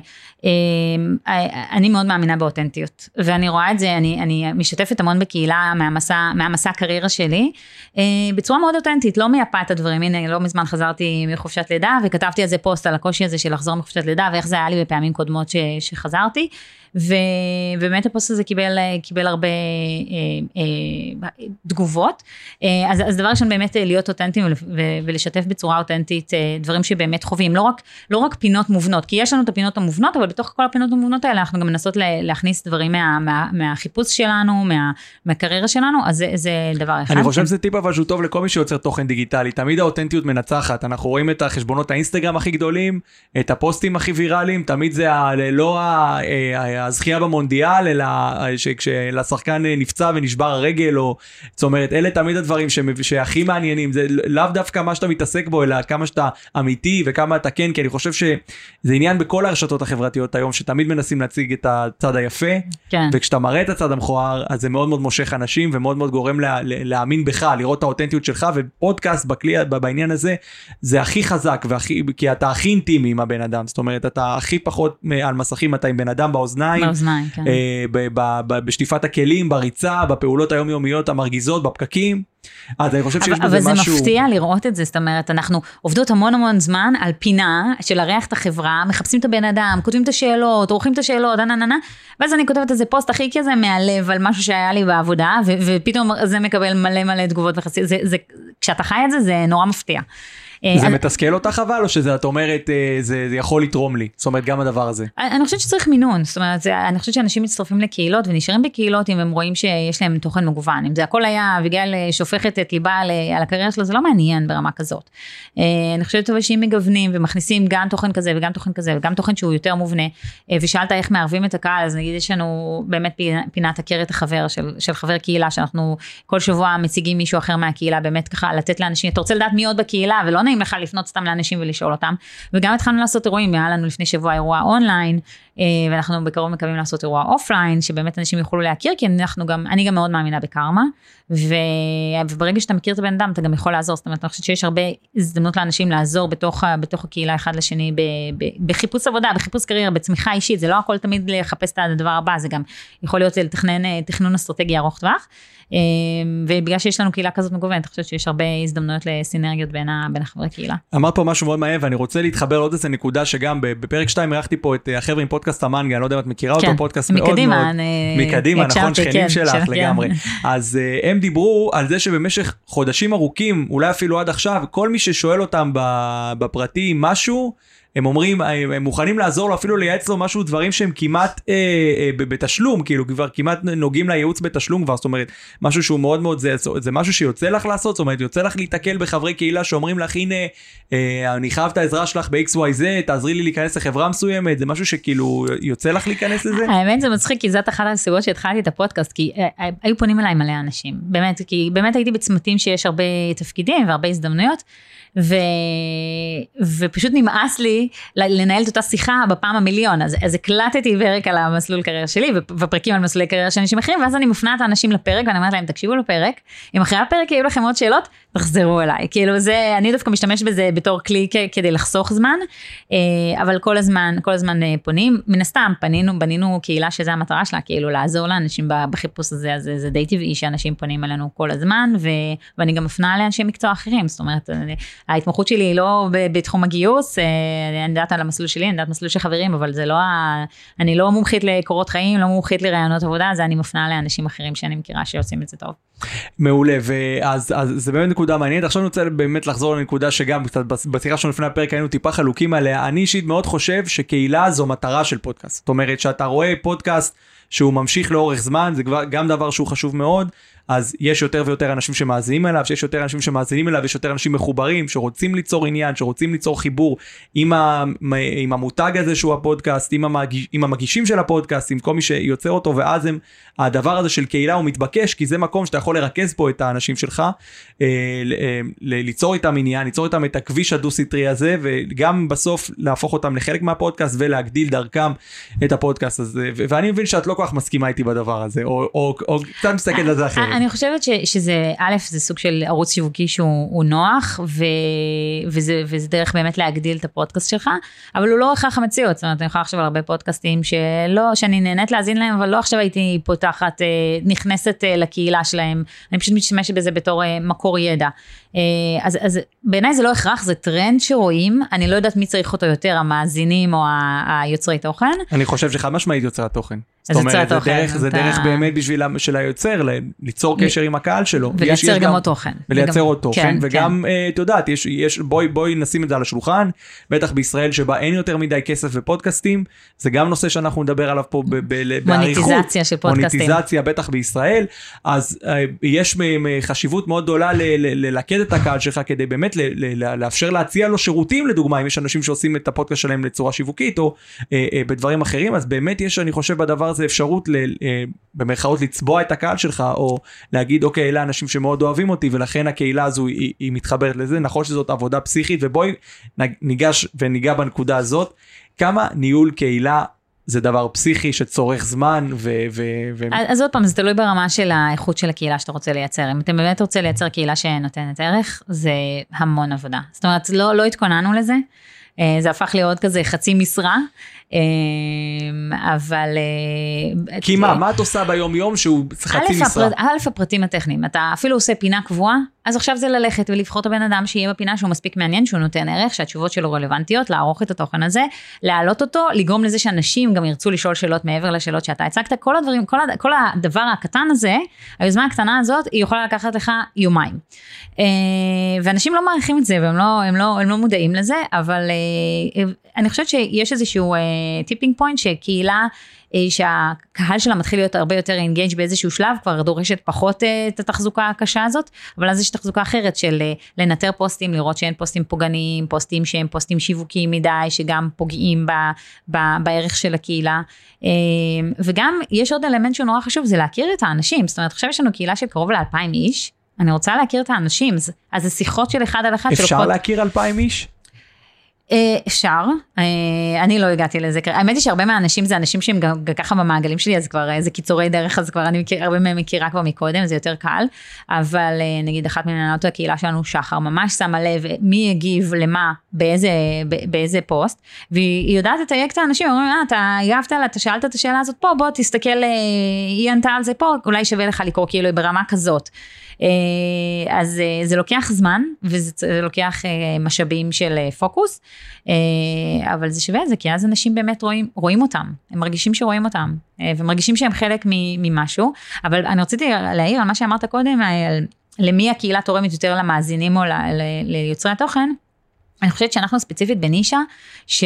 אני מאוד מאמינה באותנטיות, ואני רואה את זה, אני, אני משתפת המון בקהילה מהמסע, מהמסע הקריירה שלי, אה, בצורה מאוד אותנטית, לא מייפה את הדברים. הנה, לא מזמן חזרתי מחופשת לידה, וכתבתי על זה פוסט על הקושי הזה של לחזור מחופשת לידה, ואיך זה היה לי בפעמים קודמות ש, שחזרתי. ובאמת הפוסט הזה קיבל, קיבל הרבה אה, אה, תגובות. אה, אז, אז דבר ראשון באמת להיות אותנטיים ולשתף בצורה אותנטית אה, דברים שבאמת חווים, לא רק, לא רק פינות מובנות, כי יש לנו את הפינות המובנות, אבל בתוך כל הפינות המובנות האלה אנחנו גם מנסות להכניס דברים מה, מה, מהחיפוש שלנו, מה, מהקריירה שלנו, אז זה, זה דבר אחד. אני חושב שזה טיפ אבל שהוא טוב לכל מי שיוצר תוכן דיגיטלי, תמיד האותנטיות מנצחת, אנחנו רואים את החשבונות האינסטגרם הכי גדולים, את הפוסטים הכי ויראליים, תמיד זה ה, לא ה... אה, הזכייה במונדיאל, אלא כשלשחקן נפצע ונשבר הרגל, או זאת אומרת, אלה תמיד הדברים שהכי מעניינים, זה לאו דווקא מה שאתה מתעסק בו, אלא כמה שאתה אמיתי וכמה אתה כן, כי אני חושב שזה עניין בכל הרשתות החברתיות היום, שתמיד מנסים להציג את הצד היפה, כן. וכשאתה מראה את הצד המכוער, אז זה מאוד מאוד מושך אנשים ומאוד מאוד גורם לה, להאמין בך, לראות את האותנטיות שלך, ופודקאסט בכלי, בעניין הזה, זה הכי חזק, והכי, כי אתה הכי אינטימי עם הבן אדם, זאת אומרת, אתה הכי פחות על מסכים, אתה עם בן אדם באוזניים. באוזניים, באוזניים, כן. אה, ב- ב- ב- בשטיפת הכלים, בריצה, בפעולות היומיומיות המרגיזות, בפקקים. אז אני חושב שיש אבל, בזה אבל זה משהו... מפתיע לראות את זה, זאת אומרת, אנחנו עובדות המון המון זמן על פינה של לארח את החברה, מחפשים את הבן אדם, כותבים את השאלות, עורכים את השאלות, נה נה נה, ואז אני כותבת איזה פוסט הכי כזה מהלב על משהו שהיה לי בעבודה, ו- ופתאום זה מקבל מלא מלא תגובות וחצי, זה, זה, כשאתה חי את זה, זה נורא מפתיע. אה, זה אז- מתסכל אותך אבל, או שזה, את אומרת, אה, זה, זה יכול לתרום לי? זאת אומרת, גם הדבר הזה. אני אני חושבת שצריך מינון, זאת אומרת, זה, אני חושבת שאנשים מצטרפים לקהילות ונשארים בקהילות אם הם רואים שיש להם תוכן מגוון. אם זה הכל היה, אביגיל אה, שופכת את ליבה על, על הקריירה שלו, זה לא מעניין ברמה כזאת. אני חושבת אבל שאם מגוונים ומכניסים גם תוכן כזה וגם תוכן כזה וגם תוכן שהוא יותר מובנה, ושאלת איך מערבים את הקהל, אז נגיד יש לנו באמת פינת את החבר של, של חבר קהילה, שאנחנו כל שבוע מציגים מישהו אחר מהקהילה, באמת ככה לתת לאנשים, אתה רוצה לדעת מי עוד בקהילה, ולא נעים לך לפנות סתם לאנשים ולשאול אותם. וגם התחלנו לעשות אירועים, היה לנו לפני שבוע אירוע אונליין, ואנחנו בקרוב מקווים לעשות אירוע offline, שבאמת אנשים יוכלו להכיר, כי אנחנו גם, אני גם מאוד מאמינה בקרמה, ו... וברגע שאתה מכיר את הבן אדם, אתה גם יכול לעזור, זאת אומרת, אני חושבת שיש הרבה הזדמנות לאנשים לעזור בתוך. בתוך הקהילה אחד לשני, ב... ב... בחיפוש עבודה, בחיפוש קריירה, בצמיחה אישית, זה לא הכל תמיד לחפש את הדבר הבא, זה גם יכול להיות לתכנן אה, תכנון אסטרטגי ארוך טווח. אה, ובגלל שיש לנו קהילה כזאת מגוונת, אני חושבת שיש הרבה הזדמנויות לסינרגיות בין, ה... בין החברי קהילה. אמרת פה משהו מאוד מעניין ואני רוצה להתחבר לעוד איזה נקודה שגם בפרק 2 אירחתי פה את אה, החבר'ה עם המנגה, אני לא יודע אם את מכירה אותו, כן, פודקאסט מאוד מאוד, מקדימה, נכון, שכנים כן, שלך של- לגמרי. כן. אז אה, הם דיברו על זה שבמשך חודשים ארוכים, אולי אפילו עד עכשיו, כל מי ששואל אותם בפרטי משהו, הם אומרים, הם מוכנים לעזור לו, אפילו לייעץ לו משהו, דברים שהם כמעט אה, אה, בתשלום, כאילו כבר כמעט נוגעים לייעוץ בתשלום כבר, זאת אומרת, משהו שהוא מאוד מאוד, זה, זה משהו שיוצא לך לעשות, זאת אומרת, יוצא לך להיתקל בחברי קהילה שאומרים לך, הנה, אה, אני חייב את העזרה שלך ב-XYZ, תעזרי לי להיכנס לחברה מסוימת, זה משהו שכאילו יוצא לך להיכנס לזה? האמת זה מצחיק כי זאת אחת הסיבות שהתחלתי את הפודקאסט כי אה, אה, היו פונים אליי מלא אנשים באמת כי באמת הייתי בצמתים שיש הרבה תפקידים והרבה הזדמנויות. ו... ופשוט נמאס לי לנהל את אותה שיחה בפעם המיליון. אז, אז הקלטתי פרק על המסלול קריירה שלי ופ- ופרקים על מסלולי קריירה של אנשים אחרים ואז אני מפנה את האנשים לפרק ואני אומרת להם תקשיבו לפרק. אם אחרי הפרק יהיו לכם עוד שאלות תחזרו אליי. כאילו זה אני דווקא משתמש בזה בתור כלי כדי לחסוך זמן אה, אבל כל הזמן כל הזמן אה, פונים. מן הסתם פנינו בנינו קהילה שזה המטרה שלה כאילו לעזור לאנשים בחיפוש הזה אז זה, די טבעי שאנשים פונים אלינו כל הזמן ו, ואני גם מפנה לאנשי מקצוע אחרים. זאת אומרת אני- ההתמחות שלי היא לא בתחום הגיוס אה, אני יודעת על המסלול שלי אני יודעת מסלול של חברים אבל זה לא ה... אני לא מומחית לקורות חיים לא מומחית לרעיונות עבודה זה אני מפנה לאנשים אחרים שאני מכירה שעושים את זה טוב. מעולה, ואז אז זה באמת נקודה מעניינת. עכשיו אני רוצה באמת לחזור לנקודה שגם קצת בשיחה שלנו לפני הפרק היינו טיפה חלוקים עליה. אני אישית מאוד חושב שקהילה זו מטרה של פודקאסט. זאת אומרת, שאתה רואה פודקאסט שהוא ממשיך לאורך זמן, זה גם דבר שהוא חשוב מאוד. אז יש יותר ויותר אנשים שמאזינים אליו, שיש יותר אנשים שמאזינים אליו, יש יותר אנשים מחוברים, שרוצים ליצור עניין, שרוצים ליצור חיבור עם, ה, עם המותג הזה שהוא הפודקאסט, עם, המגיש, עם המגישים של הפודקאסט, עם כל מי שיוצר אותו, ואז הם, הדבר הזה של קהילה הוא מתבקש, כי זה מקום שאתה יכול לרכז פה את האנשים שלך, אה, אה, ליצור איתם עניין, ליצור איתם את הכביש הדו-סטרי הזה, וגם בסוף להפוך אותם לחלק מהפודקאסט ולהגדיל דרכם את הפודקאסט הזה, ואני מבין שאת לא כל כך מסכימה איתי בדבר הזה, או, או, או קצת מסתכלת על זה אחרת. אני חושבת ש, שזה, א', זה סוג של ערוץ שיווקי שהוא הוא נוח, ו, וזה, וזה דרך באמת להגדיל את הפודקאסט שלך, אבל הוא לא הכרח המציאות, זאת אומרת, אני יכולה לחשוב על הרבה פודקאסטים שלא, שאני נהנית להאזין להם, אבל לא עכשיו הייתי פותחת, אה, נכנסת אה, לקהילה שלהם, אני פשוט משתמשת בזה בתור אה, מקור ידע. אז, אז בעיניי זה לא הכרח, זה טרנד שרואים, אני לא יודעת מי צריך אותו יותר, המאזינים או היוצרי תוכן. אני חושב שחד משמעית יוצר התוכן. זאת אומרת, זה דרך, זה אתה- דרך באמת בשביל של היוצר, ל- ליצור קשר עם הקהל שלו. ולייצר גם עוד תוכן. ולייצר עוד תוכן, כן, וגם, אה, את יודעת, יש, יש, בואי, בואי נשים את זה על השולחן, בטח בישראל שבה אין יותר מדי כסף בפודקאסטים, זה גם נושא שאנחנו נדבר עליו פה באריכות. מוניטיזציה של פודקאסטים. מוניטיזציה, בטח בישראל, אז אה, יש חשיבות מאוד גדולה ל- ל- ללכד את הקהל שלך כדי באמת ל- ל- ל- לאפשר להציע לו שירותים, לדוגמה, אם יש אנשים שעושים את הפודקאסט שלהם לצורה שיווקית, או אה, בדברים אחרים, אז באמת יש, אני חושב, בדבר הזה אפשרות, ל, אה, במרכאות, לצבוע את הקהל שלך, או להגיד, אוקיי, אלה אנשים שמאוד אוהבים אותי, ולכן הקהילה הזו היא, היא מתחברת לזה. נכון שזאת עבודה פסיכית, ובואי ניגש וניגע בנקודה הזאת. כמה ניהול קהילה זה דבר פסיכי שצורך זמן, ו... ו, ו... אז עוד פעם, זה תלוי ברמה של האיכות של הקהילה שאתה רוצה לייצר. אם אתה באמת רוצה לייצר קהילה שנותנת ערך, זה המון עבודה. זאת אומרת, לא, לא התכוננו לזה. אה, זה הפך להיות כזה חצי משרה, אה, אבל... אה, כי מה, מה את עושה ביום יום שהוא חצי משרה? א', הפרטים הטכניים, אתה אפילו עושה פינה קבועה, אז עכשיו זה ללכת ולבחור את הבן אדם שיהיה בפינה שהוא מספיק מעניין, שהוא נותן ערך, שהתשובות שלו רלוונטיות, לערוך את התוכן הזה, להעלות אותו, לגרום לזה שאנשים גם ירצו לשאול שאלות מעבר לשאלות שאתה הצגת, כל הדברים, כל, הד- כל הדבר הקטן הזה, היוזמה הקטנה הזאת, היא יכולה לקחת לך יומיים. אה, ואנשים לא מעריכים את זה והם לא, הם לא, הם לא מודעים לזה, אבל אה, אני חושבת שיש איזשהו tipping point שקהילה אה, שהקהל שלה מתחיל להיות הרבה יותר engaged באיזשהו שלב, כבר דורשת פחות אה, את התחזוקה הקשה הזאת, אבל אז יש תחזוקה אחרת של אה, לנטר פוסטים, לראות שאין פוסטים פוגעניים, פוסטים שהם פוסטים שיווקיים מדי, שגם פוגעים ב, ב, בערך של הקהילה. אה, וגם יש עוד אלמנט שהוא נורא חשוב, זה להכיר את האנשים, זאת אומרת עכשיו יש לנו קהילה של קרוב לאלפיים איש, אני רוצה להכיר את האנשים, אז אז זה שיחות של אחד על אחד אפשר שלוקחות- להכיר אלפיים איש? אה, אפשר, אה, אני לא הגעתי לזה, האמת היא שהרבה מהאנשים זה אנשים שהם גם ככה במעגלים שלי, אז כבר אה, זה קיצורי דרך, אז כבר אני מכיר, הרבה מהם מכירה כבר מקודם, זה יותר קל, אבל אה, נגיד אחת ממנהלות הקהילה שלנו, שחר, ממש שמה לב מי הגיב למה, באיזה, באיזה פוסט, והיא יודעת לתייג את האנשים, אומרים, אה, אתה הגבת לה, אתה שאלת את השאלה הזאת פה, בוא תסתכל, אה, היא ענתה על זה פה, אולי שווה לך לקרוא, כאילו ברמה כזאת. אה, אז אה, זה לוקח זמן וזה זה לוקח אה, משאבים של אה, פוקוס, אה, אבל זה שווה את זה, כי אז אנשים באמת רואים, רואים אותם, הם מרגישים שרואים אותם, אה, ומרגישים שהם חלק ממשהו, אבל אני רציתי להעיר על מה שאמרת קודם, אה, על למי הקהילה תורמת יותר למאזינים או ליוצרי התוכן. אני חושבת שאנחנו ספציפית בנישה, ש...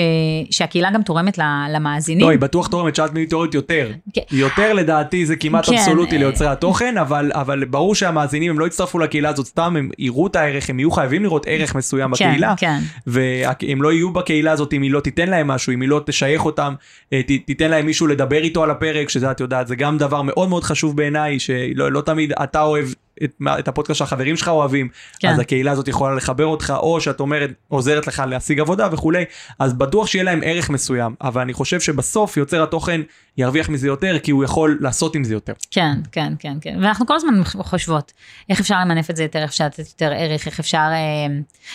שהקהילה גם תורמת למאזינים. לא, היא בטוח תורמת, שאלת מי תורמת יותר. כן. יותר לדעתי זה כמעט כן, אבסולוטי ליוצרי התוכן, אבל, אבל ברור שהמאזינים הם לא יצטרפו לקהילה הזאת סתם, הם יראו את הערך, הם יהיו חייבים לראות ערך מסוים כן, בקהילה. כן. והם לא יהיו בקהילה הזאת אם היא לא תיתן להם משהו, אם היא לא תשייך אותם, אה, ת, תיתן להם מישהו לדבר איתו על הפרק, שזה את יודעת, זה גם דבר מאוד מאוד חשוב בעיניי, שלא לא תמיד אתה אוהב את, את הפודקאסט שהחברים שלך אוהבים, כן. אז הקהילה הזאת יכולה לחבר אותך, או שאת אומרת, עוזרת לך להשיג עבודה וכולי, אז בטוח שיהיה להם ערך מסוים, אבל אני חושב שבסוף יוצר התוכן ירוויח מזה יותר, כי הוא יכול לעשות עם זה יותר. כן, כן, כן, כן. ואנחנו כל הזמן חושבות, איך אפשר למנף את זה יותר, איך אפשר לתת יותר ערך, איך אפשר, אה,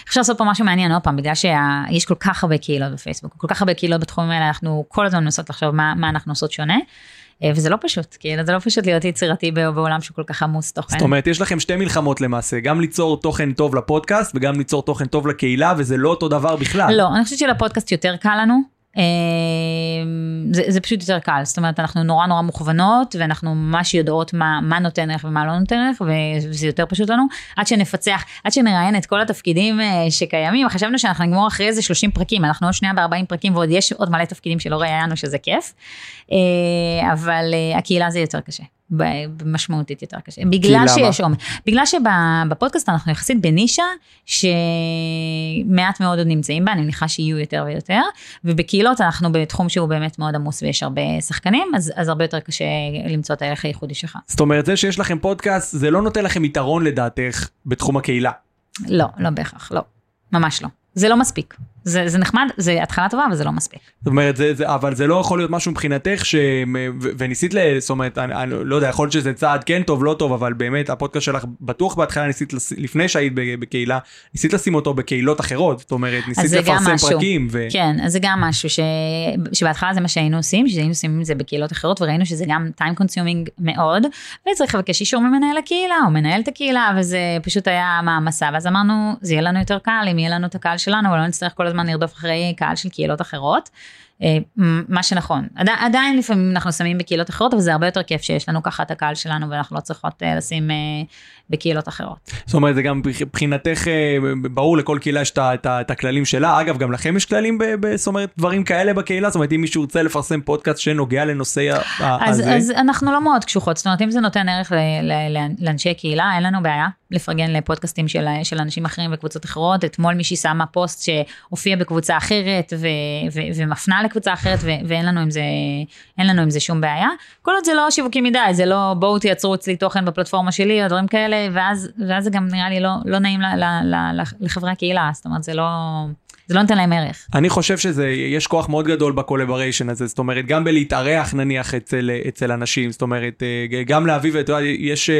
איך אפשר לעשות פה משהו מעניין, עוד פעם, בגלל שיש כל כך הרבה קהילות בפייסבוק, כל כך הרבה קהילות בתחומים האלה, אנחנו כל הזמן מנסות לחשוב מה, מה אנחנו עושות שונה, וזה לא פשוט, כאילו, זה לא פשוט להיות יצירתי בעולם שהוא כל כך עמוס תוכן. זאת אומרת, יש לכם שתי מלחמות למעשה, גם ליצור תוכן טוב לפודקאסט, וגם ליצור תוכן טוב לקהילה, וזה לא אותו דבר בכלל. לא, אני חושבת שלפודקאסט יותר קל לנו. אה, זה, זה פשוט יותר קל, זאת אומרת אנחנו נורא נורא מוכוונות ואנחנו ממש יודעות מה, מה נותן ערך ומה לא נותן ערך וזה יותר פשוט לנו. עד שנפצח, עד שנראיין את כל התפקידים אה, שקיימים, חשבנו שאנחנו נגמור אחרי איזה 30 פרקים, אנחנו עוד שנייה ב-40 פרקים ועוד יש עוד מלא תפקידים שלא ראיינו שזה כיף, אה, אבל אה, הקהילה זה יותר קשה. משמעותית יותר קשה, בגלל? שיש עומק, בגלל שבפודקאסט אנחנו יחסית בנישה שמעט מאוד עוד נמצאים בה, אני מניחה שיהיו יותר ויותר, ובקהילות אנחנו בתחום שהוא באמת מאוד עמוס ויש הרבה שחקנים, אז, אז הרבה יותר קשה למצוא את הערך הייחודי שלך. זאת אומרת, זה שיש לכם פודקאסט, זה לא נותן לכם יתרון לדעתך בתחום הקהילה. לא, לא בהכרח, לא, ממש לא. זה לא מספיק. זה, זה נחמד, זה התחלה טובה, אבל זה לא מספיק. זאת אומרת, זה, זה, אבל זה לא יכול להיות משהו מבחינתך, ש... ו- וניסית, ל... זאת אומרת, אני, אני לא יודע, יכול להיות שזה צעד כן טוב, לא טוב, אבל באמת, הפודקאסט שלך, בטוח בהתחלה ניסית, לס... לפני שהיית בקהילה, ניסית לשים אותו בקהילות אחרות, זאת אומרת, ניסית לפרסם משהו. פרקים, ו... כן, אז זה גם משהו ש... שבהתחלה זה מה שהיינו עושים, שהיינו עושים את זה בקהילות אחרות, וראינו שזה גם time consuming מאוד, וצריך לבקש אישור ממנהל הקהילה, או מנהלת הקהילה, וזה פשוט היה מעמסה, ואז אמרנו, זה יהיה לנו יותר קל אם יהיה לנו את הקהל שלנו, ולא נצטרך כל הזמן לרדוף אחרי קהל של קהילות אחרות. אה, מה שנכון, עדי, עדיין לפעמים אנחנו שמים בקהילות אחרות, אבל זה הרבה יותר כיף שיש לנו ככה את הקהל שלנו, ואנחנו לא צריכות אה, לשים אה, בקהילות אחרות. זאת אומרת, זה גם מבחינתך, ברור, לכל קהילה יש את הכללים שלה. אגב, גם לכם יש כללים, זאת אומרת, דברים כאלה בקהילה? זאת אומרת, אם מישהו ירצה לפרסם פודקאסט שנוגע לנושא אז, הזה, אז אנחנו לא מאוד קשוחות, זאת אומרת אם זה נותן ערך לאנשי קהילה, אין לנו בעיה לפרגן לפודקאסטים של, של אנשים אחרים וקבוצות אחרות. אתמול מישהי שמה פוסט שהופיע בקבוצה אחרת ו, ו, ומפנה לקבוצה אחרת ו, ואין לנו עם זה, לנו עם זה שום בעיה. כל עוד זה לא שיווקי מדי, זה לא בואו תייצרו אצלי תוכן בפלטפורמה שלי או דברים כאלה, ואז, ואז זה גם נראה לי לא, לא נעים ל, ל, ל, לחברי הקהילה, זאת אומרת זה לא... זה לא נותן להם ערך. אני חושב שזה, יש כוח מאוד גדול בקולבריישן הזה, זאת אומרת, גם בלהתארח נניח אצל, אצל אנשים, זאת אומרת, אה, גם להביא, ואתה יודע, יש, אה,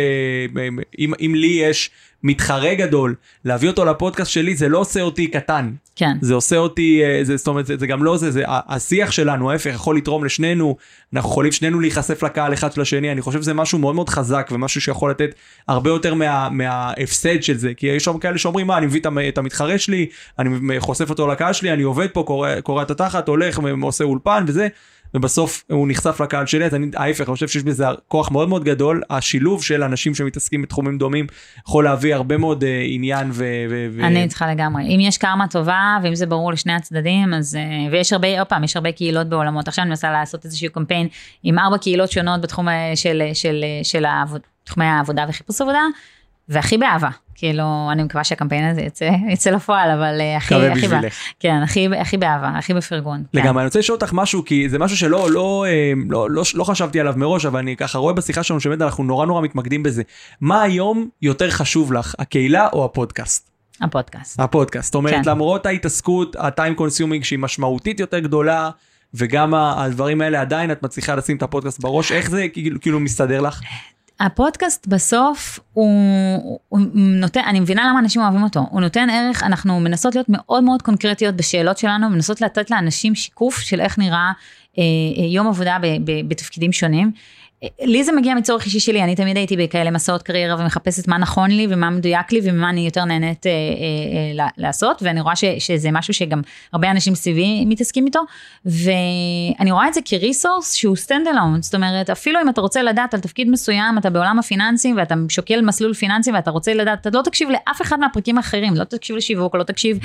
אם, אם לי יש מתחרה גדול, להביא אותו לפודקאסט שלי, זה לא עושה אותי קטן. כן. זה עושה אותי, אה, זה, זאת אומרת, זה, זה גם לא זה, זה, השיח שלנו, ההפך, יכול לתרום לשנינו, אנחנו יכולים שנינו להיחשף לקהל אחד של השני, אני חושב שזה משהו מאוד מאוד חזק, ומשהו שיכול לתת הרבה יותר מה, מההפסד של זה, כי יש שם כאלה שאומרים, מה, אני מביא את המתחרה שלי, אני חושף אותו לקהל שלי, אני עובד פה, קורע, את התחת, הולך, עושה אולפן וזה. ובסוף הוא נחשף לקהל שלי, אז אני ההפך, אני חושב שיש בזה כוח מאוד מאוד גדול, השילוב של אנשים שמתעסקים בתחומים דומים יכול להביא הרבה מאוד uh, עניין ו... ו. אני איתך לגמרי, אם יש קרמה טובה, ואם זה ברור לשני הצדדים, אז, uh, ויש הרבה, עוד פעם, יש הרבה קהילות בעולמות, עכשיו אני מנסה לעשות איזשהו קמפיין עם ארבע קהילות שונות בתחום של, של, של, של העבוד, תחומי העבודה וחיפוש עבודה, והכי באהבה. כאילו, אני מקווה שהקמפיין הזה יצא, <laughs> יצא לפועל, אבל uh, הכי, הכי, בא, כן, הכי, הכי באהבה, הכי בפרגון. לגמרי, כן. אני רוצה לשאול אותך משהו, כי זה משהו שלא לא, אה, לא, לא, לא חשבתי עליו מראש, אבל אני ככה רואה בשיחה שלנו שבאמת אנחנו נורא נורא מתמקדים בזה. מה היום יותר חשוב לך, הקהילה או הפודקאסט? הפודקאסט. הפודקאסט, זאת אומרת, כן. למרות ההתעסקות, ה-time consuming שהיא משמעותית יותר גדולה, וגם הדברים האלה עדיין את מצליחה לשים את הפודקאסט בראש, איך זה כאילו, כאילו מסתדר לך? הפודקאסט בסוף הוא, הוא נותן, אני מבינה למה אנשים אוהבים אותו, הוא נותן ערך, אנחנו מנסות להיות מאוד מאוד קונקרטיות בשאלות שלנו, מנסות לתת לאנשים שיקוף של איך נראה אה, אה יום עבודה ב, ב, בתפקידים שונים. לי זה מגיע מצורך אישי שלי, אני תמיד הייתי בכאלה מסעות קריירה ומחפשת מה נכון לי ומה מדויק לי ומה אני יותר נהנית אה, אה, אה, לעשות, ואני רואה ש, שזה משהו שגם הרבה אנשים סביבי מתעסקים איתו, ואני רואה את זה כ resource שהוא stand alone, זאת אומרת, אפילו אם אתה רוצה לדעת על תפקיד מסוים, אתה בעולם הפיננסים ואתה שוקל מסלול פיננסי ואתה רוצה לדעת, אתה לא תקשיב לאף אחד מהפרקים האחרים, לא תקשיב לשיווק, לא תקשיב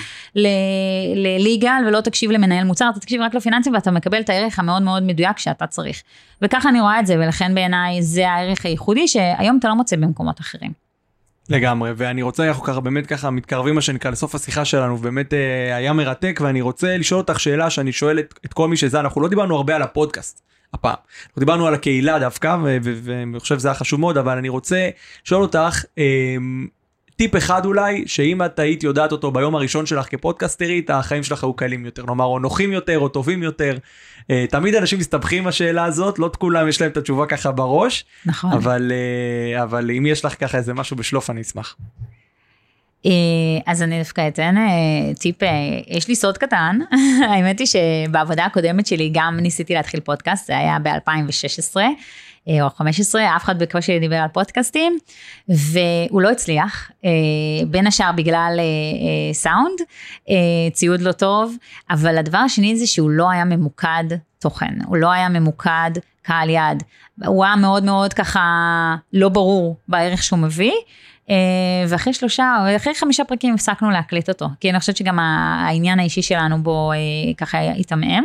ל legal ולא תקשיב למנהל מוצר, אתה תקשיב רק לפיננסים ואתה מקבל את הערך המאוד מאוד מדויק שאתה צריך. וככה אני רואה את זה, ולכן בעיניי זה הערך הייחודי שהיום אתה לא מוצא במקומות אחרים. לגמרי, ואני רוצה, אנחנו ככה באמת ככה מתקרבים מה שנקרא לסוף השיחה שלנו, ובאמת אה, היה מרתק, ואני רוצה לשאול אותך שאלה שאני שואל את, את כל מי שזה, אנחנו לא דיברנו הרבה על הפודקאסט. הפעם. אנחנו דיברנו על הקהילה דווקא, ואני חושב שזה היה חשוב מאוד, אבל אני רוצה לשאול אותך, אה, טיפ אחד אולי, שאם את היית יודעת אותו ביום הראשון שלך כפודקאסטרית, החיים שלך היו קלים יותר, נאמר, או נוחים יותר, או טובים יותר. Uh, תמיד אנשים מסתבכים עם השאלה הזאת, לא כולם יש להם את התשובה ככה בראש. נכון. אבל, uh, אבל אם יש לך ככה איזה משהו בשלוף, אני אשמח. Uh, אז אני דווקא אתן טיפ, יש לי סוד קטן, <laughs> האמת היא שבעבודה הקודמת שלי גם ניסיתי להתחיל פודקאסט, זה היה ב-2016. או 15, אף אחד בקושי דיבר על פודקאסטים, והוא לא הצליח, בין השאר בגלל סאונד, ציוד לא טוב, אבל הדבר השני זה שהוא לא היה ממוקד תוכן, הוא לא היה ממוקד קהל יעד, הוא היה מאוד מאוד ככה לא ברור בערך שהוא מביא. ואחרי שלושה, אחרי חמישה פרקים הפסקנו להקליט אותו, כי אני חושבת שגם העניין האישי שלנו בו ככה התעמם.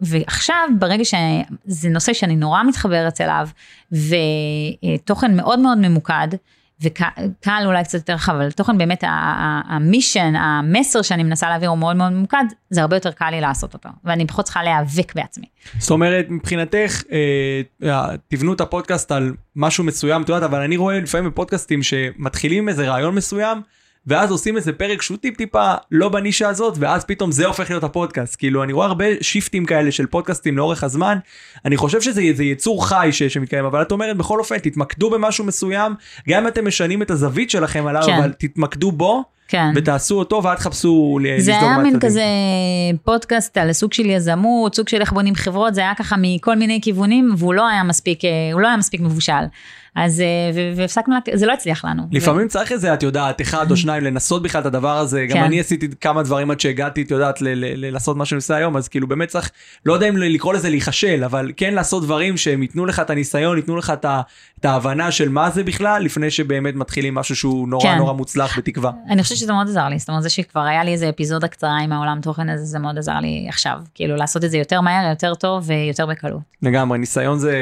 ועכשיו, ברגע שזה נושא שאני נורא מתחברת אליו, ותוכן מאוד מאוד ממוקד, וקהל אולי קצת יותר רחב, אבל תוכן באמת, המישן, המסר שאני מנסה להעביר הוא מאוד מאוד ממוקד, זה הרבה יותר קל לי לעשות אותו, ואני פחות צריכה להיאבק בעצמי. זאת אומרת, מבחינתך, אה, תבנו את הפודקאסט על משהו מסוים, את יודעת, אבל אני רואה לפעמים בפודקאסטים שמתחילים איזה רעיון מסוים, ואז עושים איזה פרק שהוא טיפ טיפה לא בנישה הזאת, ואז פתאום זה הופך להיות הפודקאסט. כאילו, אני רואה הרבה שיפטים כאלה של פודקאסטים לאורך הזמן, אני חושב שזה יצור חי ש, שמתקיים, אבל את אומרת, בכל אופן, תתמקדו במשהו מסוים, גם אם אתם משנים את הזווית שלכם עליו, כן. אבל תתמקדו בו. כן. ותעשו אותו ואל תחפשו לסגור זה היה מין כזה פודקאסט על סוג של יזמות, סוג של איך בונים חברות, זה היה ככה מכל מיני כיוונים, והוא לא היה מספיק, אה, הוא לא היה מספיק מבושל. אז אה, והפסקנו, זה לא הצליח לנו. לפעמים צריך איזה, את יודעת, אחד או שניים לנסות בכלל את הדבר הזה. גם כן. אני עשיתי כמה דברים עד שהגעתי, את יודעת, לעשות מה שאני עושה היום, אז כאילו באמת צריך, לא יודע אם לקרוא לזה להיכשל, אבל כן לעשות דברים שהם ייתנו לך את הניסיון, ייתנו לך את ההבנה של מה זה בכלל, לפני שבאמת מתחילים משהו שהוא נורא כן. נורא מוצלח בתקווה. אני חושבת שזה מאוד עזר לי, זאת אומרת, זה שכבר היה לי איזה אפיזודה קצרה עם העולם תוכן הזה, זה מאוד עזר לי עכשיו. כאילו לעשות את זה יותר מהר, יותר טוב ויותר בקלות. לגמרי, ניסיון זה,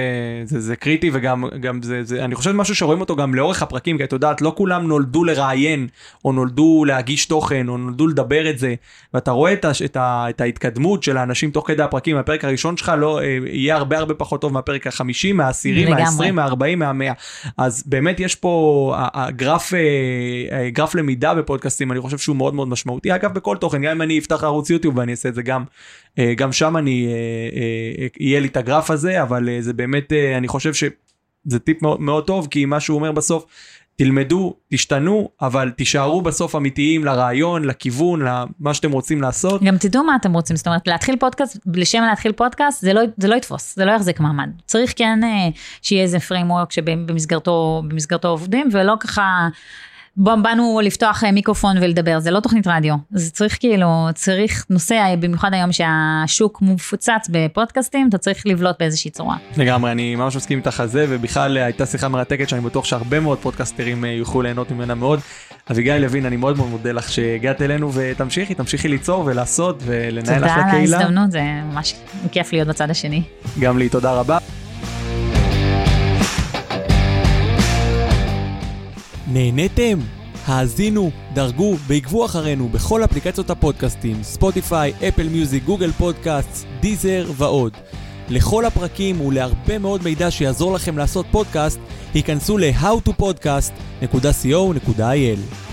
זה, זה קריטי וגם זה, זה אני חושב משהו שרואים אותו גם לאורך הפרקים, כי את יודעת, לא כולם נולדו לראיין, או נולדו להגיש תוכן, או נולדו לדבר את זה, ואתה רואה את, את, את ההתקדמות של האנשים תוך כדי הפרקים, הפרק הראשון שלך לא אה, יהיה הרבה הרבה פחות טוב מהפרק החמישי, מהעשירי, מהעשרים, מהארבעים, מהמאה. אז באמת יש פה הגרף, אה, גרף למידה בפודקאסטים, אני חושב שהוא מאוד מאוד משמעותי. אגב, בכל תוכן, גם אם אני אפתח ערוץ יוטיוב ואני אעשה את זה גם, גם שם אני, יהיה לי את הגרף הזה, אבל זה באמת, אני חושב ש... זה טיפ מאוד, מאוד טוב, כי מה שהוא אומר בסוף, תלמדו, תשתנו, אבל תישארו בסוף אמיתיים לרעיון, לכיוון, למה שאתם רוצים לעשות. גם תדעו מה אתם רוצים, זאת אומרת, להתחיל פודקאסט, לשם להתחיל פודקאסט, זה לא, זה לא יתפוס, זה לא יחזיק מעמד. צריך כן אה, שיהיה איזה framework שבמסגרתו עובדים, ולא ככה... באנו לפתוח אה, מיקרופון ולדבר, זה לא תוכנית רדיו. זה צריך כאילו, צריך נושא, במיוחד היום שהשוק מפוצץ בפודקאסטים, אתה צריך לבלוט באיזושהי צורה. לגמרי, אני ממש מסכים איתך על זה, ובכלל אה, הייתה שיחה מרתקת שאני בטוח שהרבה מאוד פודקסטרים אה, יוכלו ליהנות ממנה מאוד. אביגיל לוין, אני מאוד מאוד מודה לך שהגעת אלינו, ותמשיכי, תמשיכי ליצור ולעשות ולנהל אחלה קהילה. תודה על ההזדמנות, זה ממש כיף להיות בצד השני. גם לי, תודה רבה. נהניתם? האזינו, דרגו ועקבו אחרינו בכל אפליקציות הפודקאסטים, ספוטיפיי, אפל מיוזיק, גוגל פודקאסט, דיזר ועוד. לכל הפרקים ולהרבה מאוד מידע שיעזור לכם לעשות פודקאסט, היכנסו ל-howtopodcast.co.il.